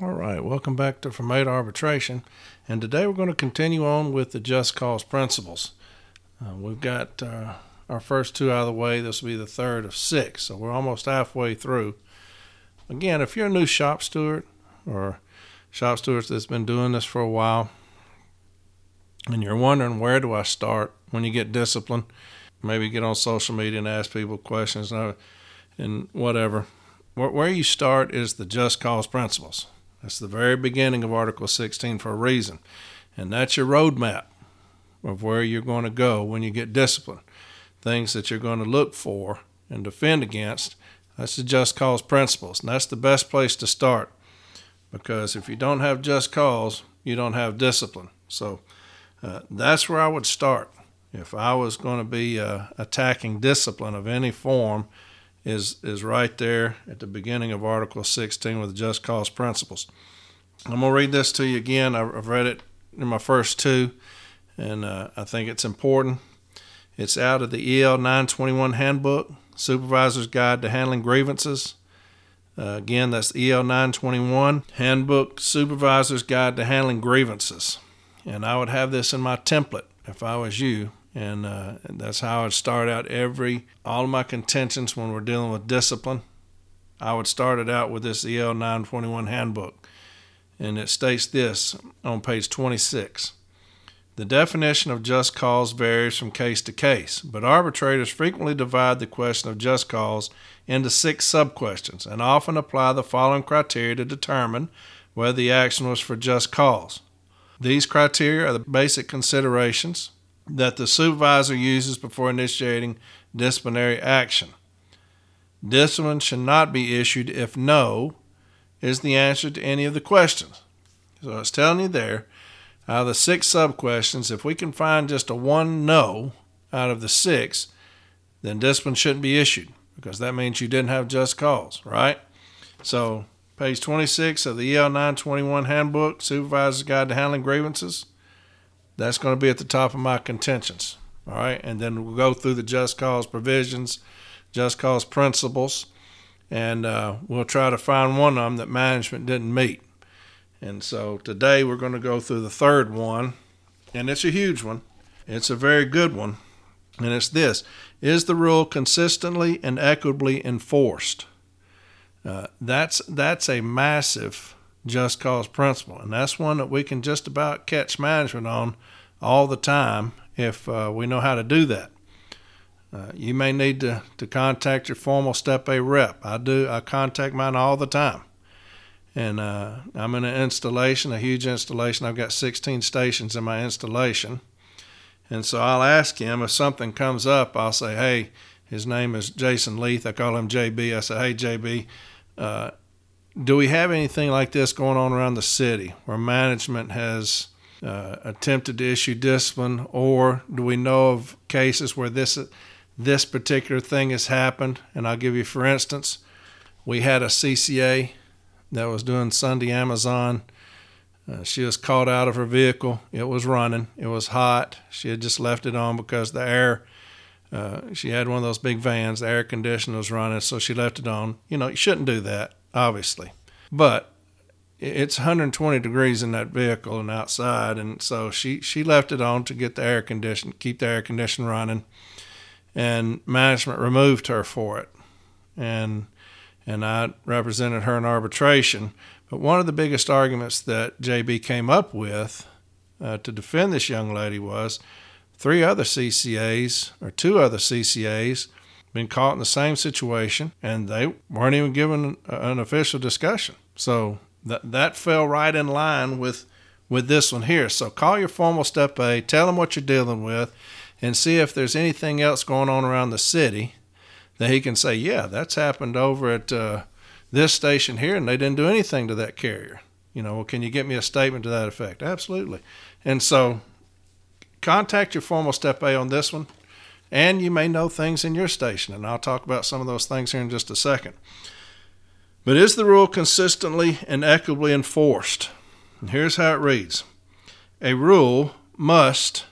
All right, welcome back to From Arbitration. And today we're going to continue on with the just cause principles. Uh, we've got uh, our first two out of the way. This will be the third of six, so we're almost halfway through. Again, if you're a new shop steward or shop steward that's been doing this for a while, and you're wondering where do I start when you get disciplined, maybe get on social media and ask people questions and whatever. Where you start is the just cause principles. That's the very beginning of Article 16 for a reason. And that's your roadmap of where you're going to go when you get disciplined. Things that you're going to look for and defend against. That's the just cause principles. And that's the best place to start. Because if you don't have just cause, you don't have discipline. So uh, that's where I would start. If I was going to be uh, attacking discipline of any form, is is right there at the beginning of Article 16 with the just cause principles. I'm gonna read this to you again. I've read it in my first two, and uh, I think it's important. It's out of the EL 921 Handbook, Supervisor's Guide to Handling Grievances. Uh, again, that's the EL 921 Handbook, Supervisor's Guide to Handling Grievances. And I would have this in my template if I was you and uh, that's how I'd start out every all of my contentions when we're dealing with discipline. I would start it out with this EL 921 handbook, and it states this on page 26. The definition of just cause varies from case to case, but arbitrators frequently divide the question of just cause into six sub-questions and often apply the following criteria to determine whether the action was for just cause. These criteria are the basic considerations that the supervisor uses before initiating disciplinary action. Discipline should not be issued if no is the answer to any of the questions. So I was telling you there, out of the six sub questions, if we can find just a one no out of the six, then discipline shouldn't be issued because that means you didn't have just cause, right? So, page 26 of the EL 921 Handbook, Supervisor's Guide to Handling Grievances. That's going to be at the top of my contentions. All right. And then we'll go through the just cause provisions, just cause principles, and uh, we'll try to find one of them that management didn't meet. And so today we're going to go through the third one, and it's a huge one. It's a very good one. And it's this Is the rule consistently and equitably enforced? Uh, that's, that's a massive just cause principle. And that's one that we can just about catch management on all the time if uh, we know how to do that. Uh, you may need to, to contact your formal step A rep. I do, I contact mine all the time. And uh, I'm in an installation, a huge installation. I've got 16 stations in my installation. And so I'll ask him if something comes up, I'll say, hey, his name is Jason Leith. I call him JB. I say, hey, JB, uh, do we have anything like this going on around the city where management has uh, attempted to issue discipline, or do we know of cases where this this particular thing has happened? And I'll give you, for instance, we had a CCA that was doing Sunday Amazon. Uh, she was caught out of her vehicle. It was running. It was hot. She had just left it on because the air. Uh, she had one of those big vans. The air conditioner was running, so she left it on. You know, you shouldn't do that obviously. But it's 120 degrees in that vehicle and outside, and so she she left it on to get the air condition, keep the air condition running, and management removed her for it, and and I represented her in arbitration. But one of the biggest arguments that JB came up with uh, to defend this young lady was three other CCAs or two other CCAs been caught in the same situation, and they weren't even given an official discussion. So that that fell right in line with with this one here. So call your formal step A, tell them what you're dealing with, and see if there's anything else going on around the city that he can say, yeah, that's happened over at uh, this station here, and they didn't do anything to that carrier. You know, well, can you get me a statement to that effect? Absolutely. And so contact your formal step A on this one and you may know things in your station, and I'll talk about some of those things here in just a second. But is the rule consistently and equitably enforced? And here's how it reads A rule must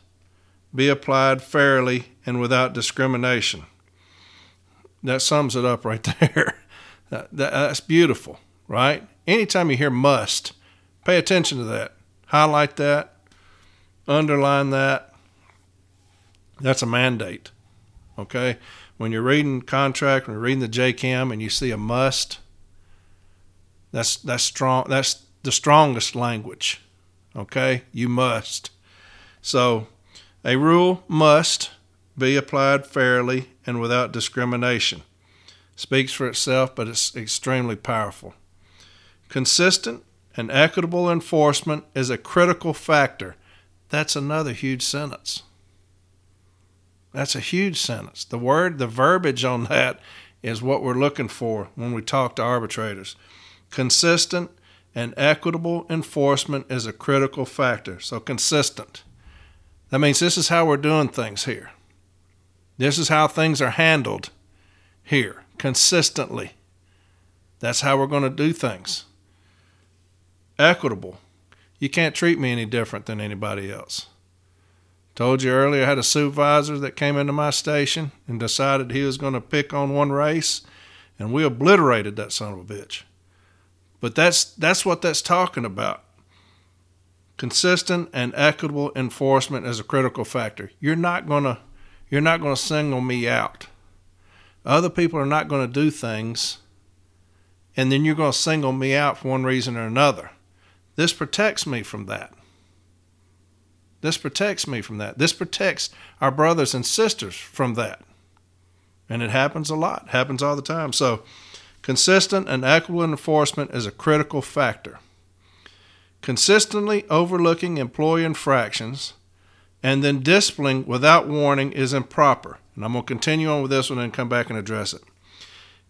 be applied fairly and without discrimination. That sums it up right there. that, that, that's beautiful, right? anytime you hear must, pay attention to that. Highlight that, underline that. That's a mandate. Okay? When you're reading contract, when you're reading the JCAM and you see a must, that's that's strong that's the strongest language. Okay? You must. So a rule must be applied fairly and without discrimination. Speaks for itself, but it's extremely powerful. Consistent and equitable enforcement is a critical factor. That's another huge sentence. That's a huge sentence. The word, the verbiage on that is what we're looking for when we talk to arbitrators. Consistent and equitable enforcement is a critical factor. So, consistent. That means this is how we're doing things here. This is how things are handled here consistently. That's how we're going to do things. Equitable. You can't treat me any different than anybody else. Told you earlier, I had a supervisor that came into my station and decided he was going to pick on one race, and we obliterated that son of a bitch. But that's that's what that's talking about. Consistent and equitable enforcement is a critical factor. You're not to you're not to single me out. Other people are not to do things and then you're to single me out for one reason or another. This protects me from that. This protects me from that. This protects our brothers and sisters from that. And it happens a lot, happens all the time. So, consistent and equitable enforcement is a critical factor. Consistently overlooking employee infractions and then disciplining without warning is improper. And I'm going to continue on with this one and come back and address it.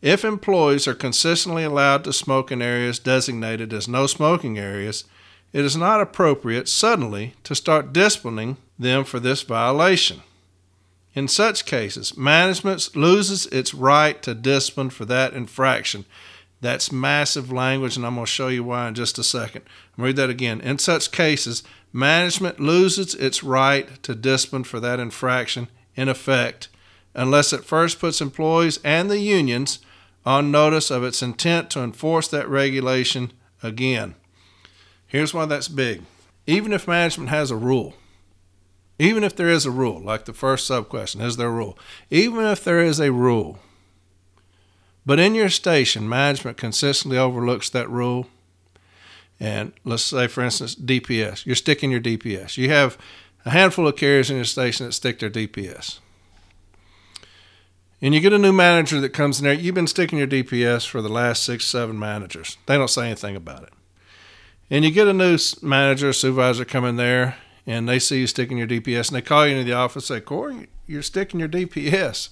If employees are consistently allowed to smoke in areas designated as no smoking areas, it is not appropriate suddenly to start disciplining them for this violation. In such cases, management loses its right to discipline for that infraction. That's massive language, and I'm going to show you why in just a second. read that again. In such cases, management loses its right to discipline for that infraction, in effect, unless it first puts employees and the unions on notice of its intent to enforce that regulation again. Here's why that's big. Even if management has a rule, even if there is a rule, like the first sub question, is there a rule? Even if there is a rule, but in your station, management consistently overlooks that rule. And let's say, for instance, DPS. You're sticking your DPS. You have a handful of carriers in your station that stick their DPS and you get a new manager that comes in there, you've been sticking your DPS for the last six, seven managers. They don't say anything about it. And you get a new manager, supervisor come in there, and they see you sticking your DPS, and they call you into the office and say, Corey, you're sticking your DPS.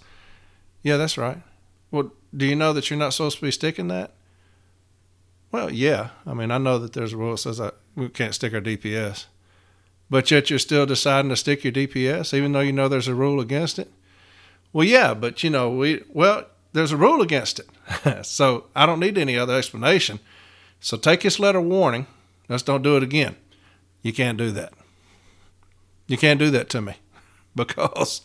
Yeah, that's right. Well, do you know that you're not supposed to be sticking that? Well, yeah. I mean, I know that there's a rule that says I, we can't stick our DPS. But yet you're still deciding to stick your DPS, even though you know there's a rule against it? Well, yeah, but you know, we well, there's a rule against it, so I don't need any other explanation. So take this letter warning. Let's don't do it again. You can't do that. You can't do that to me because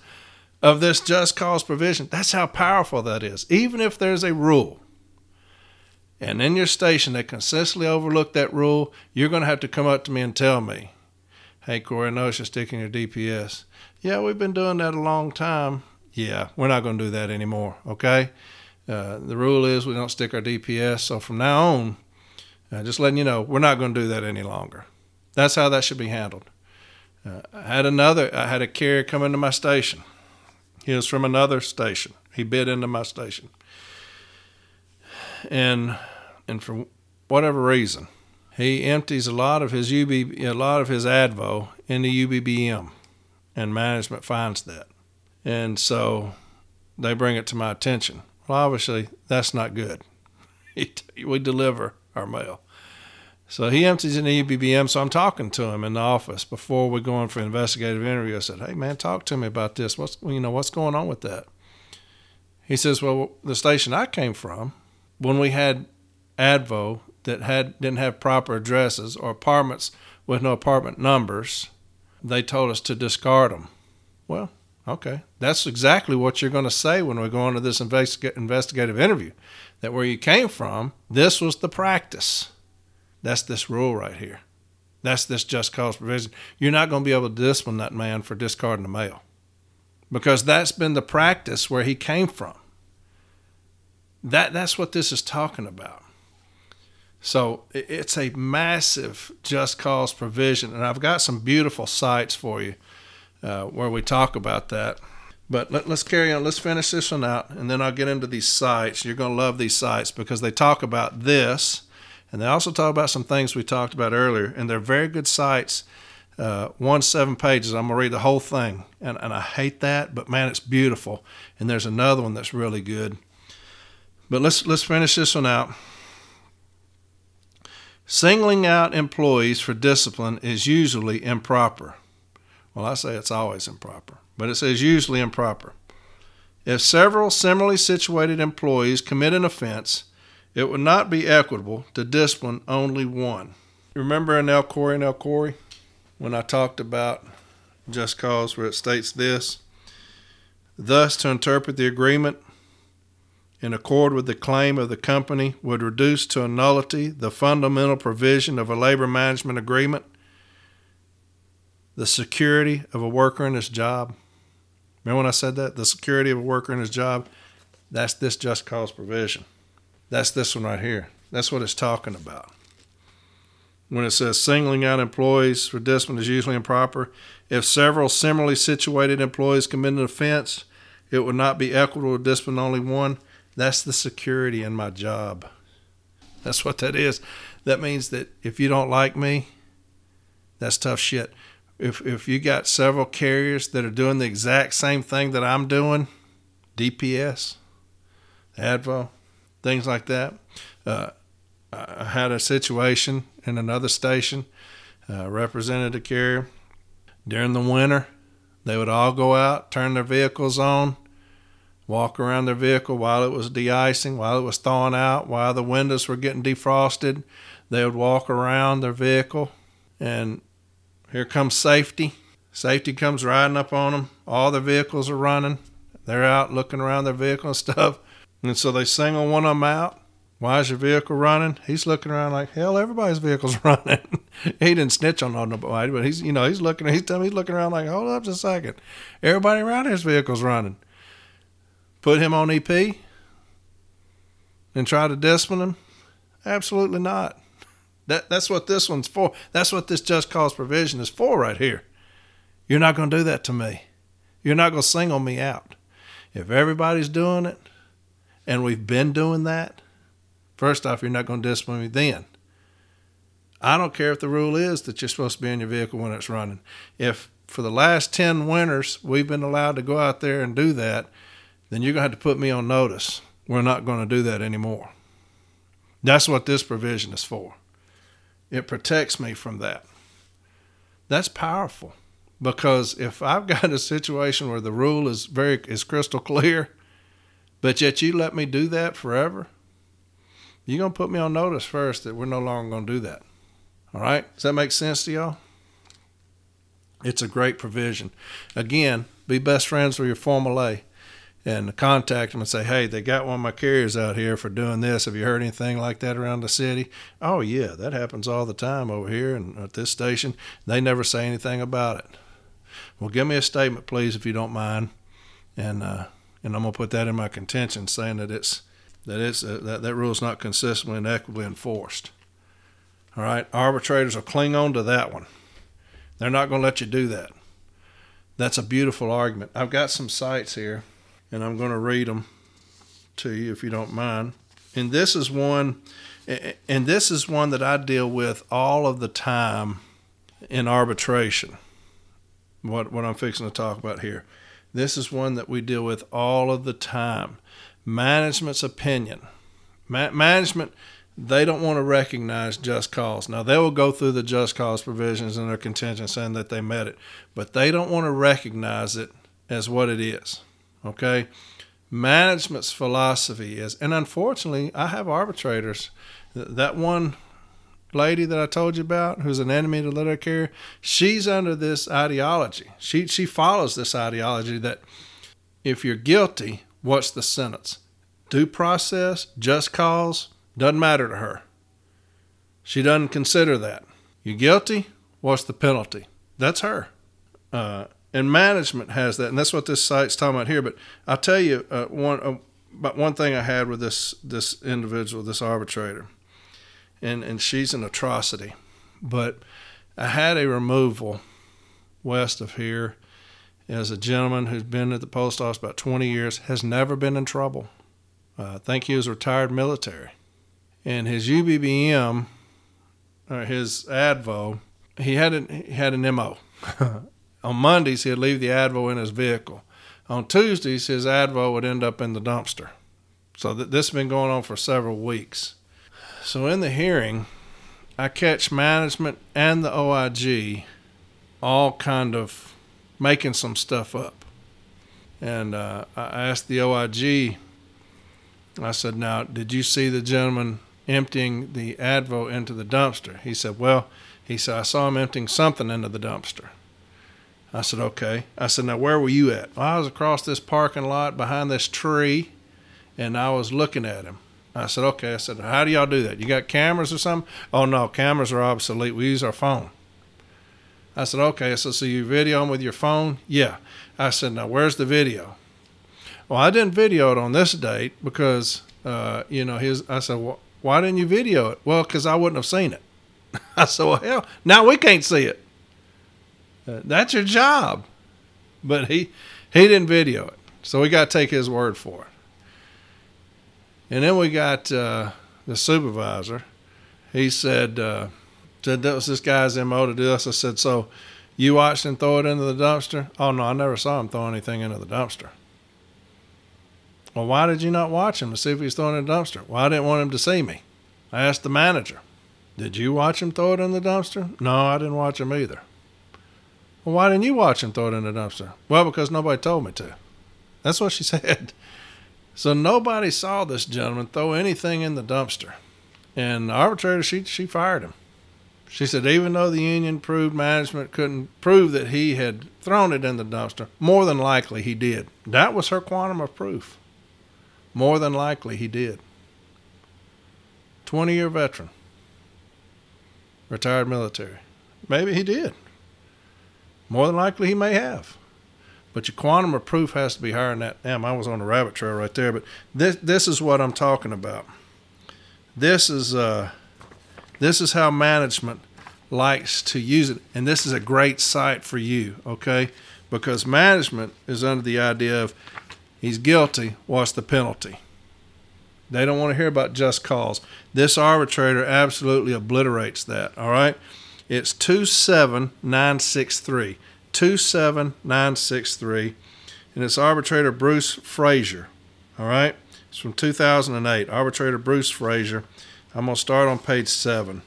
of this just cause provision. That's how powerful that is. Even if there's a rule, and in your station they consistently overlook that rule, you're going to have to come up to me and tell me, "Hey, Corey, I know you're sticking your DPS." Yeah, we've been doing that a long time yeah, we're not going to do that anymore. Okay. Uh, the rule is we don't stick our DPS. So from now on, uh, just letting you know, we're not going to do that any longer. That's how that should be handled. Uh, I had another, I had a carrier come into my station. He was from another station. He bid into my station. And, and for whatever reason, he empties a lot of his UB, a lot of his ADVO into UBBM, and management finds that. And so they bring it to my attention. Well, obviously, that's not good. we deliver our mail. So he empties an UBBM. So I'm talking to him in the office before we go in for investigative interview. I said, "Hey man, talk to me about this. What's you know what's going on with that?" He says, "Well, the station I came from, when we had Advo that had didn't have proper addresses or apartments with no apartment numbers, they told us to discard them. Well, Okay. That's exactly what you're going to say when we go into this investigative interview. That where you came from, this was the practice. That's this rule right here. That's this just cause provision. You're not going to be able to discipline that man for discarding the mail because that's been the practice where he came from. That, that's what this is talking about. So it's a massive just cause provision. And I've got some beautiful cites for you uh, where we talk about that. But let, us carry on. Let's finish this one out, and then I'll get into these cites. You're going to love these cites because they talk about this, and they also talk about some things we talked about earlier, and they're very good cites. Uh, one seven pages. I'm gonna read the whole thing, and, and I hate that, but man, it's beautiful. And there's another one that's really good. But let's let's finish this one out. Singling out employees for discipline is usually improper. Well, I say it's always improper but it says usually improper. If several similarly situated employees commit an offense, it would not be equitable to discipline only one. Remember in Elkouri and Elkouri when I talked about just cause where it states this? Thus, to interpret the agreement in accord with the claim of the company would reduce to a nullity the fundamental provision of a labor management agreement, the security of a worker in his job. Remember when I said that? The security of a worker in his job? That's this just cause provision. That's this one right here. That's what it's talking about. When it says singling out employees for discipline is usually improper, if several similarly situated employees commit an offense, it would not be equitable to discipline only one. That's the security in my job. That's what that is. That means that if you don't like me, that's tough shit if if you got several carriers that are doing the exact same thing that I'm doing, DPS, Advo, things like that. Uh, I had a situation in another station, uh, represented a carrier during the winter. They would all go out, turn their vehicles on, walk around their vehicle while it was de-icing, while it was thawing out, while the windows were getting defrosted. They would walk around their vehicle and here comes safety. Safety comes riding up on them. All their vehicles are running. They're out looking around their vehicle and stuff. And so they single one of them out. Why is your vehicle running? He's looking around like hell. Everybody's vehicle's running. he didn't snitch on nobody, but he's you know he's looking. He's telling me he's looking around like hold up just a second. Everybody around his vehicle's running. Put him on EP and try to discipline him? Absolutely not. That, that's what this one's for. That's what this just cause provision is for right here. You're not going to do that to me. You're not going to single me out. If everybody's doing it and we've been doing that, first off, you're not going to discipline me then. I don't care if the rule is that you're supposed to be in your vehicle when it's running. If for the last 10 winters we've been allowed to go out there and do that, then you're going to have to put me on notice. We're not going to do that anymore. That's what this provision is for. It protects me from that. That's powerful because if I've got a situation where the rule is very is crystal clear, but yet you let me do that forever, you're gonna put me on notice first that we're no longer gonna do that. All right? Does that make sense to y'all? It's a great provision. Again, be best friends with your formal A and contact them and say, hey, they got one of my carriers out here for doing this. Have you heard anything like that around the city? Oh, yeah, that happens all the time over here and at this station. They never say anything about it. Well, give me a statement, please, if you don't mind. And, uh, and I'm going to put that in my contention saying that it's that it's uh, that, that rule is not consistently and equitably enforced. All right, arbitrators will cling on to that one. They're not going to let you do that. That's a beautiful argument. I've got some cites here and I'm going to read them to you if you don't mind. And this is one, and this is one that I deal with all of the time in arbitration. What what I'm fixing to talk about here. This is one that we deal with all of the time. Management's opinion. Ma- management they don't want to recognize just cause. Now they will go through the just cause provisions in their contention saying that they met it, but they don't want to recognize it as what it is. Okay. Management's philosophy is, and unfortunately, I have arbitrators. That one lady that I told you about, who's an enemy to letter carrier, she's under this ideology. She she follows this ideology that if you're guilty, what's the sentence? Due process, just cause, doesn't matter to her. She doesn't consider that. You guilty? What's the penalty? That's her. Uh, and management has that, and that's what this cite's talking about here. But I'll tell you uh, one uh, about one thing I had with this this individual, this arbitrator, and and she's an atrocity. But I had a removal west of here as a gentleman who's been at the post office about 20 years, has never been in trouble. Uh, I think he was retired military. And his UBBM, or his ADVO, he had an, he had an MO. On Mondays, he'd leave the ADVO in his vehicle. On Tuesdays, his ADVO would end up in the dumpster. So th- this has been going on for several weeks. So in the hearing, I catch management and the OIG all kind of making some stuff up. And uh, I asked the OIG, I said, Now, did you see the gentleman emptying the Advo into the dumpster? He said, Well, he said, I saw him emptying something into the dumpster. I said, Okay. I said, Now, where were you at? Well, I was across this parking lot behind this tree, and I was looking at him. I said, Okay. I said, How do y'all do that? You got cameras or something? Oh, no, cameras are obsolete. We use our phone. I said, okay. I said, so you video them with your phone? Yeah. I said, now where's the video? Well, I didn't video it on this date because, uh, you know, his. I said, well, why didn't you video it? Well, because I wouldn't have seen it. I said, well, hell, now we can't see it. That's your job. But he, he didn't video it. So we got to take his word for it. And then we got uh, the supervisor. He said, uh, said that was this guy's MO to do this. I said, so you watched him throw it into the dumpster? Oh, no, I never saw him throw anything into the dumpster. Well, why did you not watch him to see if he was throwing in the dumpster? Well, I didn't want him to see me. I asked the manager, did you watch him throw it in the dumpster? No, I didn't watch him either. Well, why didn't you watch him throw it in the dumpster? Well, because nobody told me to. That's what she said. So nobody saw this gentleman throw anything in the dumpster. And the arbitrator, she, she fired him. She said, even though the union proved management couldn't prove that he had thrown it in the dumpster, more than likely he did. That was her quantum of proof. More than likely he did. 20 year veteran, retired military. Maybe he did. More than likely he may have. But your quantum of proof has to be higher than that. Damn, I was on a rabbit trail right there. But this this is what I'm talking about. This is uh, this is how management likes to use it. And this is a great cite for you, okay? Because management is under the idea of he's guilty, what's the penalty? They don't want to hear about just cause. This arbitrator absolutely obliterates that, all right? It's 27963. 27963. And it's arbitrator Bruce Frazier, all right? It's from 2008. Arbitrator Bruce Frazier. I'm going to start on page 7.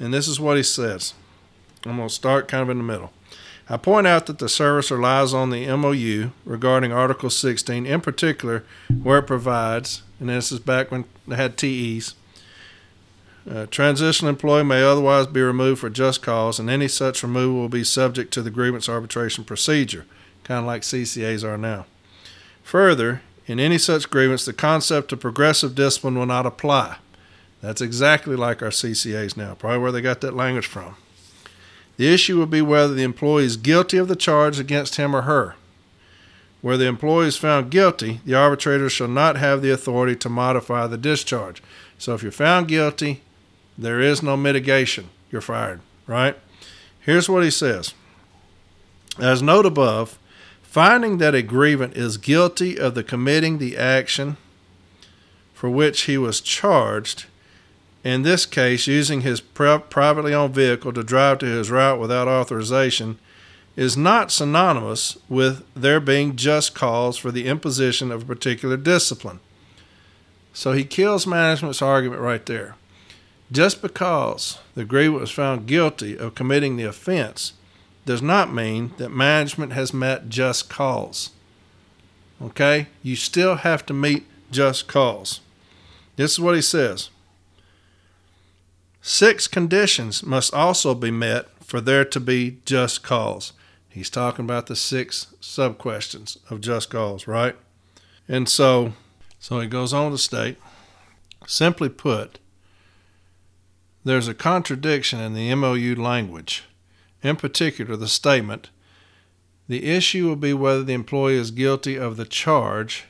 And this is what he says. I'm going to start kind of in the middle. I point out that the service relies on the MOU regarding Article 16, in particular, where it provides, and this is back when they had TEs, uh, transitional employee may otherwise be removed for just cause, and any such removal will be subject to the grievance arbitration procedure, kind of like CCAs are now. Further, in any such grievance, the concept of progressive discipline will not apply. That's exactly like our CCAs now, probably where they got that language from. The issue will be whether the employee is guilty of the charge against him or her. Where the employee is found guilty, the arbitrator shall not have the authority to modify the discharge. So if you're found guilty, there is no mitigation. You're fired, right? Here's what he says As noted above, finding that a grievant is guilty of the committing the action for which he was charged in this case, using his privately owned vehicle to drive to his route without authorization is not synonymous with there being just cause for the imposition of a particular discipline. So he kills management's argument right there. Just because the grievant was found guilty of committing the offense does not mean that management has met just cause. Okay? You still have to meet just cause. This is what he says. Six conditions must also be met for there to be just cause. He's talking about the six sub questions of just cause, right? And so, so he goes on to state, simply put, there's a contradiction in the MOU language. In particular, the statement, the issue will be whether the employee is guilty of the charge,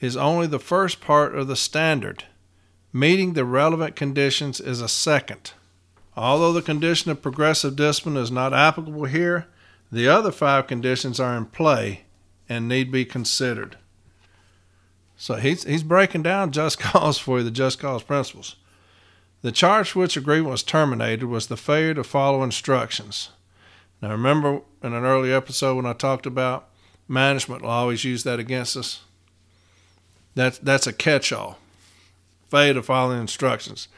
is only the first part of the standard. Meeting the relevant conditions is a second. Although the condition of progressive discipline is not applicable here, the other five conditions are in play and need be considered. So he's, he's breaking down just cause for you, the just cause principles. The charge for which agreement was terminated was the failure to follow instructions. Now, remember in an earlier episode when I talked about management will always use that against us? That, that's a catch all. Failure to follow instructions.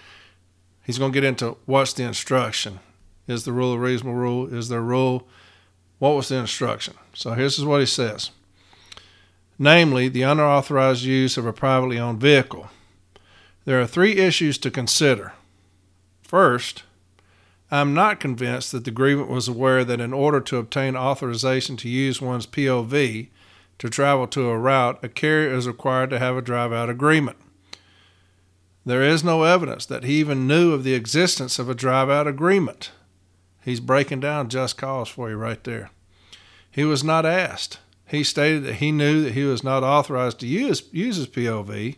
He's going to get into what's the instruction. Is the rule a reasonable rule? Is there a rule? What was the instruction? So here's what he says namely, the unauthorized use of a privately owned vehicle. There are three issues to consider. First, I'm not convinced that the grievant was aware that in order to obtain authorization to use one's POV to travel to a route, a carrier is required to have a drive out agreement. There is no evidence that he even knew of the existence of a drive out agreement. He's breaking down just cause for you right there. He was not asked. He stated that he knew that he was not authorized to use, use his POV,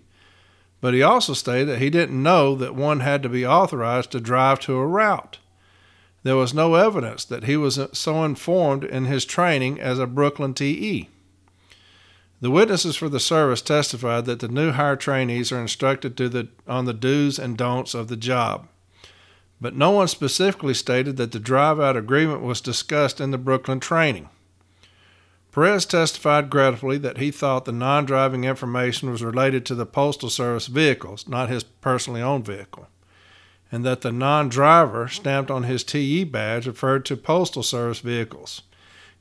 but he also stated that he didn't know that one had to be authorized to drive to a route. There was no evidence that he was so informed in his training as a Brooklyn TE. The witnesses for the service testified that the new hire trainees are instructed the, on the do's and don'ts of the job. But no one specifically stated that the drive out agreement was discussed in the Brooklyn training. Perez testified gratefully that he thought the non driving information was related to the Postal Service vehicles, not his personally owned vehicle and that the non driver stamped on his TE badge referred to Postal Service vehicles.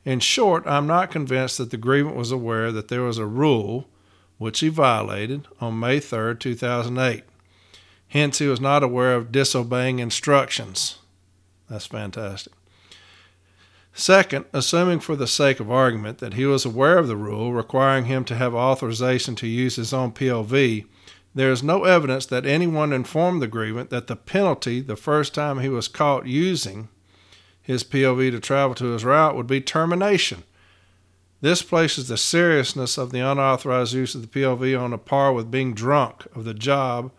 In short, I'm not convinced that the grievant was aware that there was a rule, which he violated, on May 3, 2008. Hence, he was not aware of disobeying instructions. That's fantastic. Second, assuming for the sake of argument that he was aware of the rule requiring him to have authorization to use his own POV, there is no evidence that anyone informed the grievant that the penalty the first time he was caught using his POV to travel to his route would be termination. This places the seriousness of the unauthorized use of the POV on a par with being drunk of the job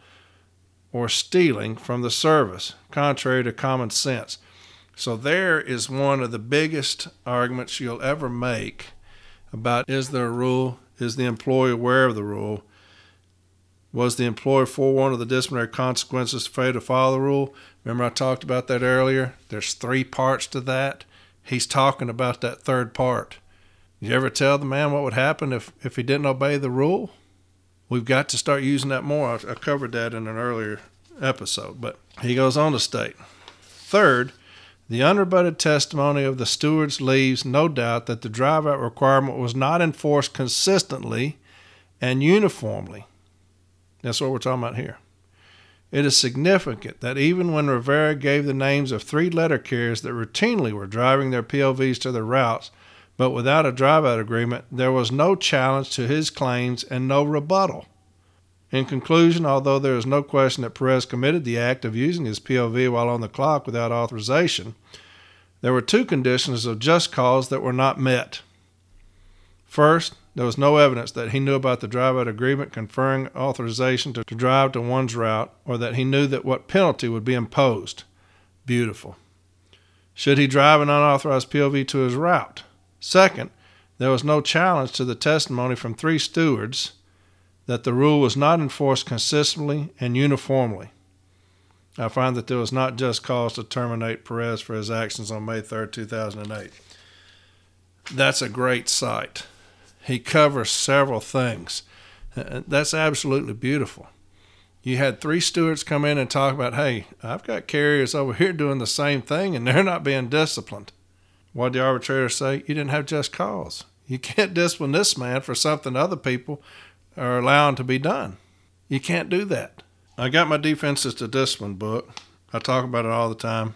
or stealing from the service, contrary to common sense. So, there is one of the biggest arguments you'll ever make about is there a rule? Is the employee aware of the rule? Was the employer forewarned of the disciplinary consequences to fail to follow the rule? Remember, I talked about that earlier? There's three parts to that. He's talking about that third part. Did you ever tell the man what would happen if, if he didn't obey the rule? We've got to start using that more. I, I covered that in an earlier episode, but he goes on to state Third, the unrebutted testimony of the stewards leaves no doubt that the drive out requirement was not enforced consistently and uniformly. That's what we're talking about here. It is significant that even when Rivera gave the names of three letter carriers that routinely were driving their POVs to their routes, but without a drive out agreement, there was no challenge to his claims and no rebuttal. In conclusion, although there is no question that Perez committed the act of using his POV while on the clock without authorization, there were two conditions of just cause that were not met. First, there was no evidence that he knew about the drive out agreement conferring authorization to, to drive to one's route or that he knew that what penalty would be imposed. Beautiful. Should he drive an unauthorized POV to his route? Second, there was no challenge to the testimony from three stewards that the rule was not enforced consistently and uniformly. I find that there was not just cause to terminate Perez for his actions on May 3, 2008. That's a great cite he covers several things. Uh, that's absolutely beautiful. You had three stewards come in and talk about, hey, I've got carriers over here doing the same thing and they're not being disciplined. What did the arbitrator say? You didn't have just cause. You can't discipline this man for something other people are allowing to be done. You can't do that. I got my defenses to discipline book. I talk about it all the time.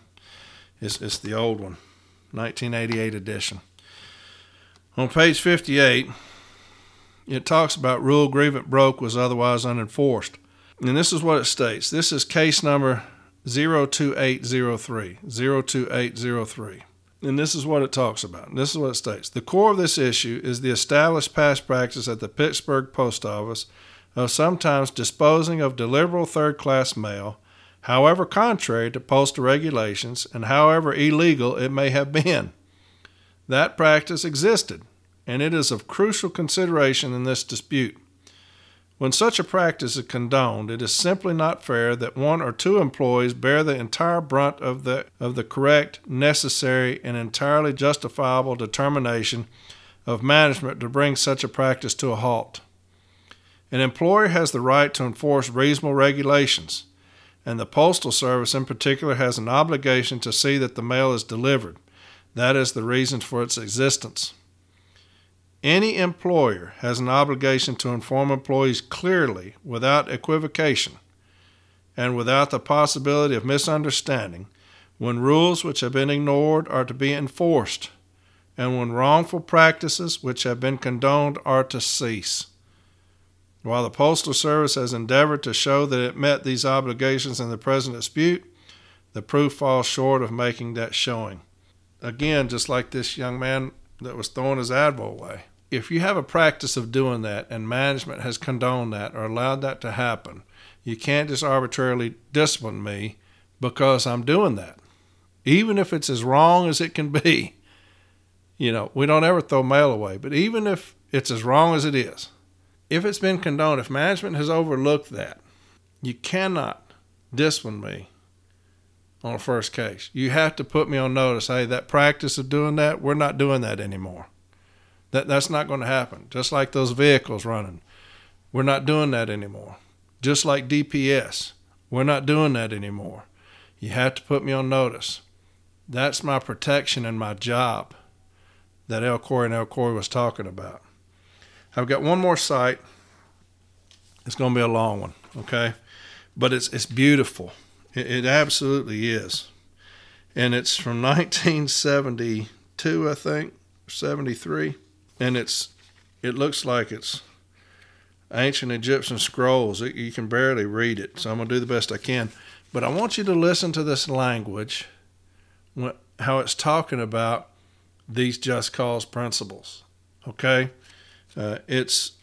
It's, it's the old one, 1988 edition. On page 58, it talks about rule grievant broke was otherwise unenforced. And this is what it states. This is case number 02803. 02803. And this is what it talks about. And This is what it states. The core of this issue is the established past practice at the Pittsburgh Post Office of sometimes disposing of deliverable third class mail, however contrary to postal regulations and however illegal it may have been. That practice existed, and it is of crucial consideration in this dispute. When such a practice is condoned, it is simply not fair that one or two employees bear the entire brunt of the, of the correct, necessary, and entirely justifiable determination of management to bring such a practice to a halt. An employer has the right to enforce reasonable regulations, and the Postal Service in particular has an obligation to see that the mail is delivered. That is the reason for its existence. Any employer has an obligation to inform employees clearly, without equivocation, and without the possibility of misunderstanding, when rules which have been ignored are to be enforced, and when wrongful practices which have been condoned are to cease. While the Postal Service has endeavored to show that it met these obligations in the present dispute, the proof falls short of making that showing. Again, just like this young man that was throwing his Advo away if you have a practice of doing that and management has condoned that or allowed that to happen, you can't just arbitrarily discipline me because I'm doing that. Even if it's as wrong as it can be, you know, we don't ever throw mail away, but even if it's as wrong as it is, if it's been condoned, if management has overlooked that, you cannot discipline me on a first case. You have to put me on notice hey, that practice of doing that, we're not doing that anymore. That that's not going to happen. Just like those vehicles running, we're not doing that anymore. Just like DPS, we're not doing that anymore. You have to put me on notice. That's my protection and my job that Elkouri and Elkouri was talking about. I've got one more cite. It's going to be a long one, okay? But it's it's beautiful. It, it absolutely is. And it's from 1972, I think, 73 and it's it looks like it's ancient Egyptian scrolls. It, you can barely read it, so I'm gonna do the best I can. But I want you to listen to this language, how it's talking about these just cause principles. Okay, uh, it's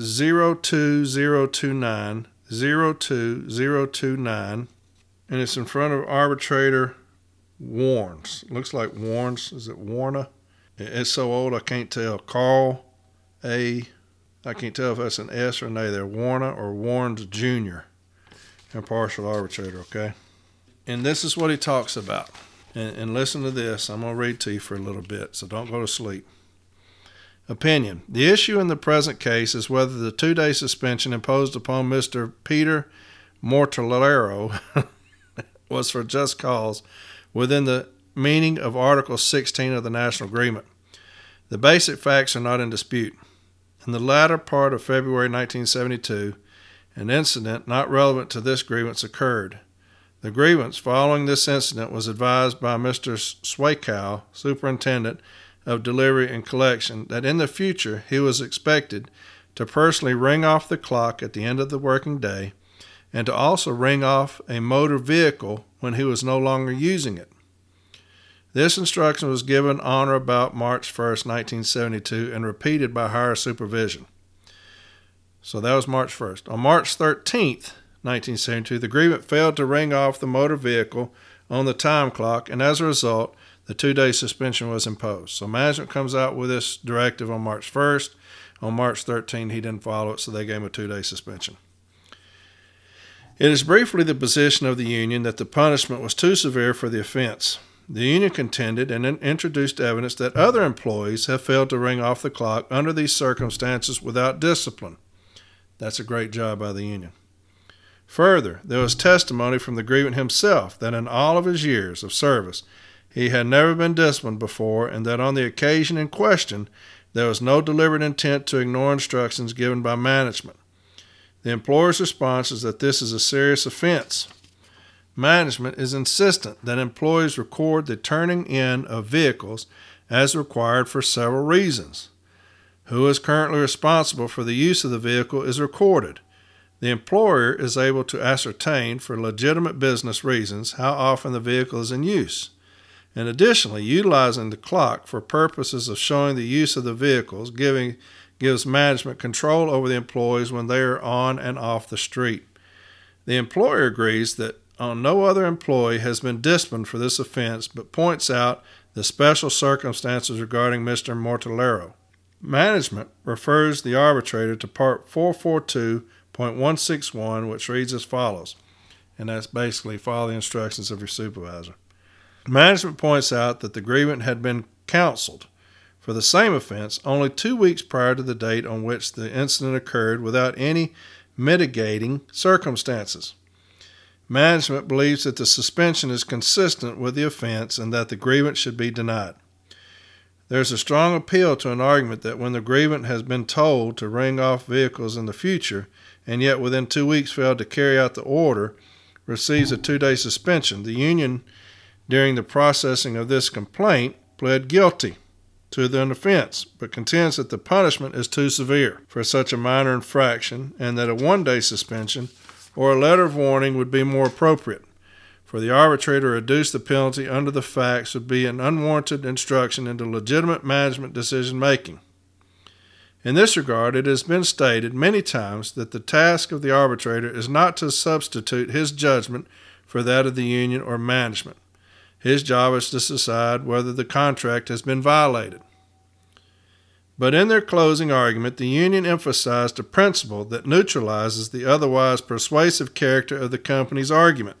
zero two zero two nine zero two zero two nine, and it's in front of arbitrator Warnes. Looks like Warnes. Is it Warner? It's so old I can't tell. Carl A. I can't tell if that's an S or an A. They're Warner or Warnes Jr. Impartial arbitrator, okay? And this is what he talks about. And, and listen to this. I'm going to read to you for a little bit, so don't go to sleep. Opinion. The issue in the present case is whether the two day suspension imposed upon Mr. Peter Mortolero was for just cause within the meaning of Article 16 of the National Agreement. The basic facts are not in dispute. In the latter part of February 1972, an incident not relevant to this grievance occurred. The grievance following this incident was advised by Mr. Swakow, Superintendent of Delivery and Collection, that in the future he was expected to personally ring off the clock at the end of the working day and to also ring off a motor vehicle when he was no longer using it. This instruction was given on or about March 1, 1972, and repeated by higher supervision. So that was March 1st. On March 13, 1972, the agreement failed to ring off the motor vehicle on the time clock, and as a result, the two day suspension was imposed. So management comes out with this directive on March 1st. On March 13, he didn't follow it, so they gave him a two day suspension. It is briefly the position of the union that the punishment was too severe for the offense. The union contended and introduced evidence that other employees have failed to ring off the clock under these circumstances without discipline. That's a great job by the union. Further, there was testimony from the grievant himself that in all of his years of service, he had never been disciplined before, and that on the occasion in question, there was no deliberate intent to ignore instructions given by management. The employer's response is that this is a serious offense management is insistent that employees record the turning in of vehicles as required for several reasons. Who is currently responsible for the use of the vehicle is recorded. The employer is able to ascertain for legitimate business reasons how often the vehicle is in use. And additionally, utilizing the clock for purposes of showing the use of the vehicles giving, gives management control over the employees when they are on and off the street. The employer agrees that on no other employee has been disciplined for this offense, but points out the special circumstances regarding Mr. Mortellaro. Management refers the arbitrator to Part 442.161, which reads as follows, and that's basically follow the instructions of your supervisor. Management points out that the grievant had been counseled for the same offense only two weeks prior to the date on which the incident occurred without any mitigating circumstances. Management believes that the suspension is consistent with the offense and that the grievance should be denied. There is a strong appeal to an argument that when the grievant has been told to ring off vehicles in the future and yet within two weeks failed to carry out the order, receives a two day suspension. The union during the processing of this complaint, pled guilty to the offense, but contends that the punishment is too severe for such a minor infraction and that a one day suspension or a letter of warning would be more appropriate. For the arbitrator to reduce the penalty under the facts would be an unwarranted instruction into legitimate management decision making. In this regard, it has been stated many times that the task of the arbitrator is not to substitute his judgment for that of the union or management. His job is to decide whether the contract has been violated. But in their closing argument, the union emphasized a principle that neutralizes the otherwise persuasive character of the company's argument.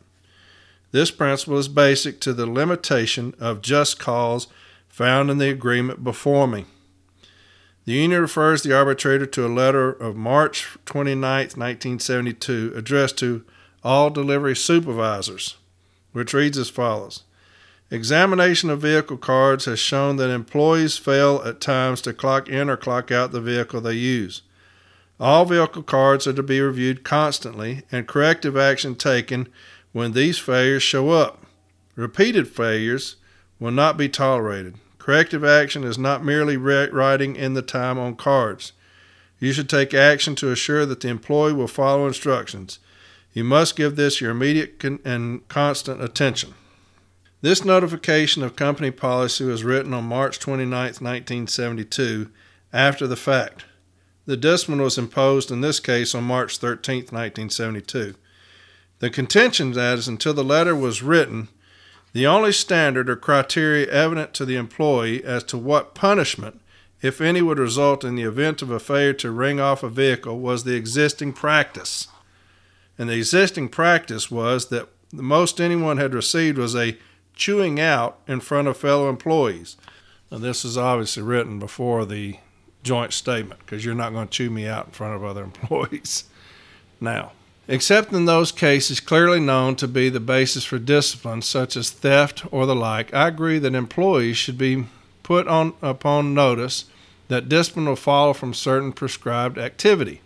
This principle is basic to the limitation of just cause found in the agreement before me. The union refers the arbitrator to a letter of March 29, 1972, addressed to all delivery supervisors, which reads as follows Examination of vehicle cards has shown that employees fail at times to clock in or clock out the vehicle they use. All vehicle cards are to be reviewed constantly and corrective action taken when these failures show up. Repeated failures will not be tolerated. Corrective action is not merely writing in the time on cards. You should take action to assure that the employee will follow instructions. You must give this your immediate and constant attention. This notification of company policy was written on March 29, 1972, after the fact. The discipline was imposed in this case on March 13, 1972. The contention that is until the letter was written, the only standard or criteria evident to the employee as to what punishment, if any, would result in the event of a failure to ring off a vehicle was the existing practice. And the existing practice was that the most anyone had received was a chewing out in front of fellow employees. Now, this is obviously written before the joint statement because you're not going to chew me out in front of other employees. Now, except in those cases clearly known to be the basis for discipline, such as theft or the like, I agree that employees should be put on upon notice that discipline will follow from certain prescribed activity.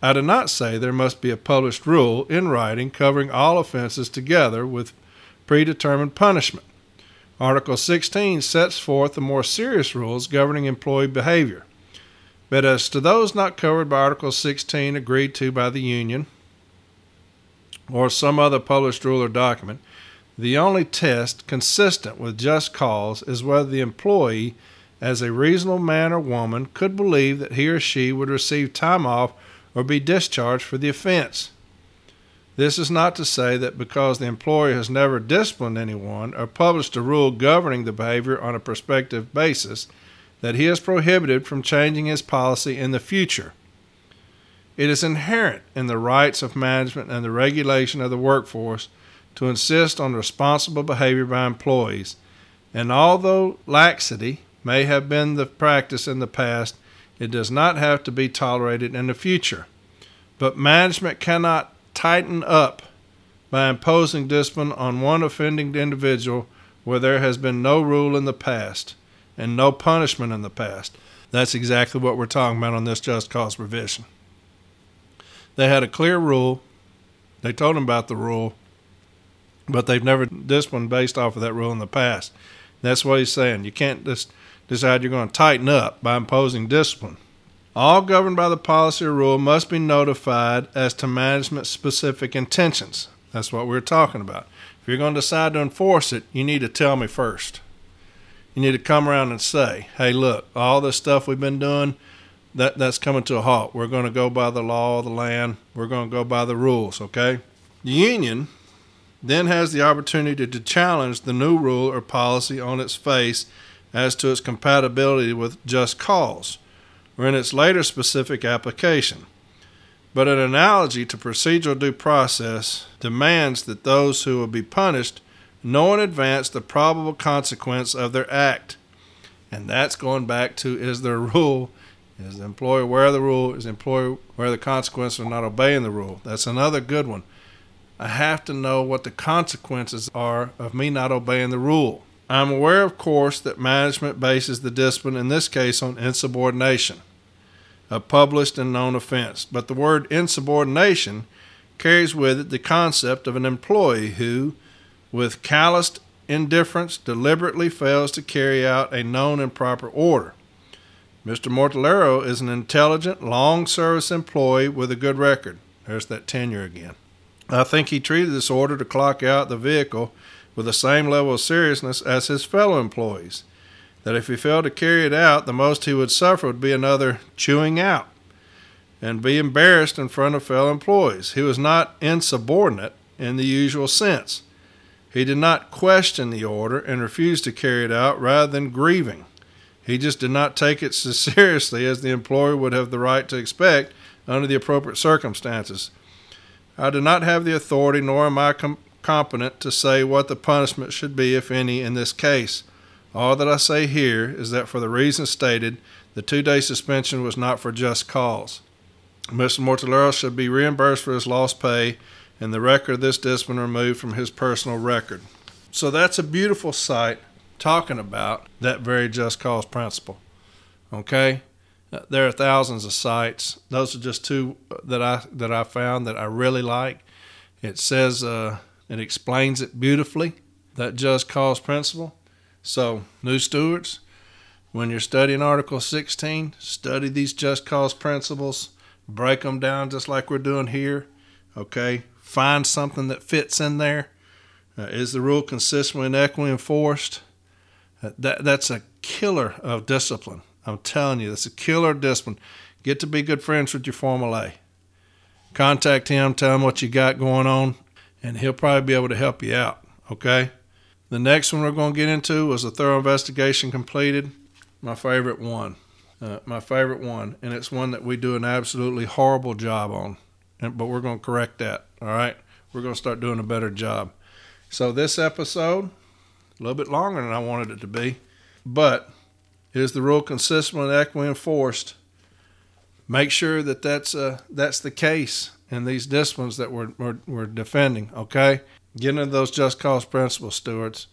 I do not say there must be a published rule in writing covering all offenses together with predetermined punishment. Article 16 sets forth the more serious rules governing employee behavior. But as to those not covered by Article 16 agreed to by the union or some other published rule or document, the only test consistent with just cause is whether the employee, as a reasonable man or woman, could believe that he or she would receive time off or be discharged for the offense. This is not to say that because the employer has never disciplined anyone or published a rule governing the behavior on a prospective basis, that he is prohibited from changing his policy in the future. It is inherent in the rights of management and the regulation of the workforce to insist on responsible behavior by employees, and although laxity may have been the practice in the past, it does not have to be tolerated in the future. But management cannot tighten up by imposing discipline on one offending individual where there has been no rule in the past and no punishment in the past. That's exactly what we're talking about on this just cause provision. They had a clear rule. They told them about the rule, but they've never disciplined based off of that rule in the past. That's what he's saying. You can't just decide you're going to tighten up by imposing discipline All governed by the policy or rule must be notified as to management specific intentions. That's what we're talking about. If you're going to decide to enforce it, you need to tell me first. You need to come around and say, hey, look, all this stuff we've been doing, that, that's coming to a halt. We're going to go by the law of the land. We're going to go by the rules, okay? The union then has the opportunity to challenge the new rule or policy on its face as to its compatibility with just cause or in its later specific application. But an analogy to procedural due process demands that those who will be punished know in advance the probable consequence of their act. And that's going back to is there a rule? Is the employer aware of the rule? Is the employer aware of the consequence of not obeying the rule? That's another good one. I have to know what the consequences are of me not obeying the rule. I'm aware, of course, that management bases the discipline in this case on insubordination, a published and known offense. But the word insubordination carries with it the concept of an employee who, with calloused indifference, deliberately fails to carry out a known and proper order. Mr. Mortellaro is an intelligent, long service employee with a good record. There's that tenure again. I think he treated this order to clock out the vehicle with the same level of seriousness as his fellow employees. That if he failed to carry it out, the most he would suffer would be another chewing out and be embarrassed in front of fellow employees. He was not insubordinate in the usual sense. He did not question the order and refused to carry it out rather than grieving. He just did not take it so seriously as the employer would have the right to expect under the appropriate circumstances. I do not have the authority, nor am I com- competent to say what the punishment should be, if any, in this case. All that I say here is that for the reasons stated, the two day suspension was not for just cause. Mr. Mortellaro should be reimbursed for his lost pay and the record of this discipline removed from his personal record. So that's a beautiful cite talking about that very just cause principle. Okay? Uh, there are thousands of cites. Those are just two that I that I found that I really like. It says uh, it explains it beautifully that just cause principle. So new stewards, when you're studying Article 16, study these just cause principles. Break them down just like we're doing here. Okay, find something that fits in there. Uh, is the rule consistently and equitably enforced? Uh, that that's a killer of discipline. I'm telling you, that's a killer of discipline. Get to be good friends with your Formal A. Contact him, tell him what you got going on, and he'll probably be able to help you out. Okay? The next one we're going to get into was a thorough investigation completed. My favorite one. Uh, my favorite one, and it's one that we do an absolutely horrible job on, and, but we're going to correct that. All right? We're going to start doing a better job. So, this episode, a little bit longer than I wanted it to be, but is the rule consistent and equitably enforced? Make sure that that's uh, that's the case in these disciplines that we're, we're, we're defending. Okay, get into those just cause principles, stewards,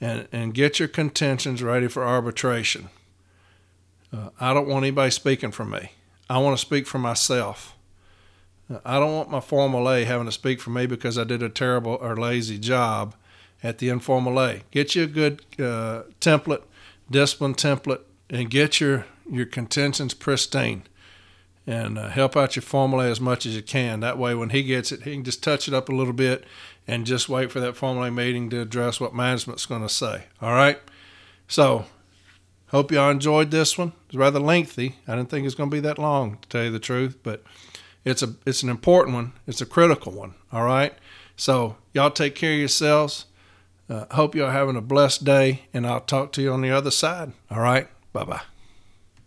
and and get your contentions ready for arbitration. Uh, I don't want anybody speaking for me. I want to speak for myself. Uh, I don't want my formal A having to speak for me because I did a terrible or lazy job at the informal A. Get you a good uh, template discipline template and get your, your contentions pristine and uh, help out your Formal A as much as you can. That way, when he gets it, he can just touch it up a little bit and just wait for that Formal meeting to address what management's going to say. All right? So, hope y'all enjoyed this one. It's rather lengthy. I didn't think it's going to be that long, to tell you the truth, but it's a it's an important one. It's a critical one. All right? So, y'all take care of yourselves. Uh, hope you're having a blessed day, and I'll talk to you on the other side. All right? Bye bye.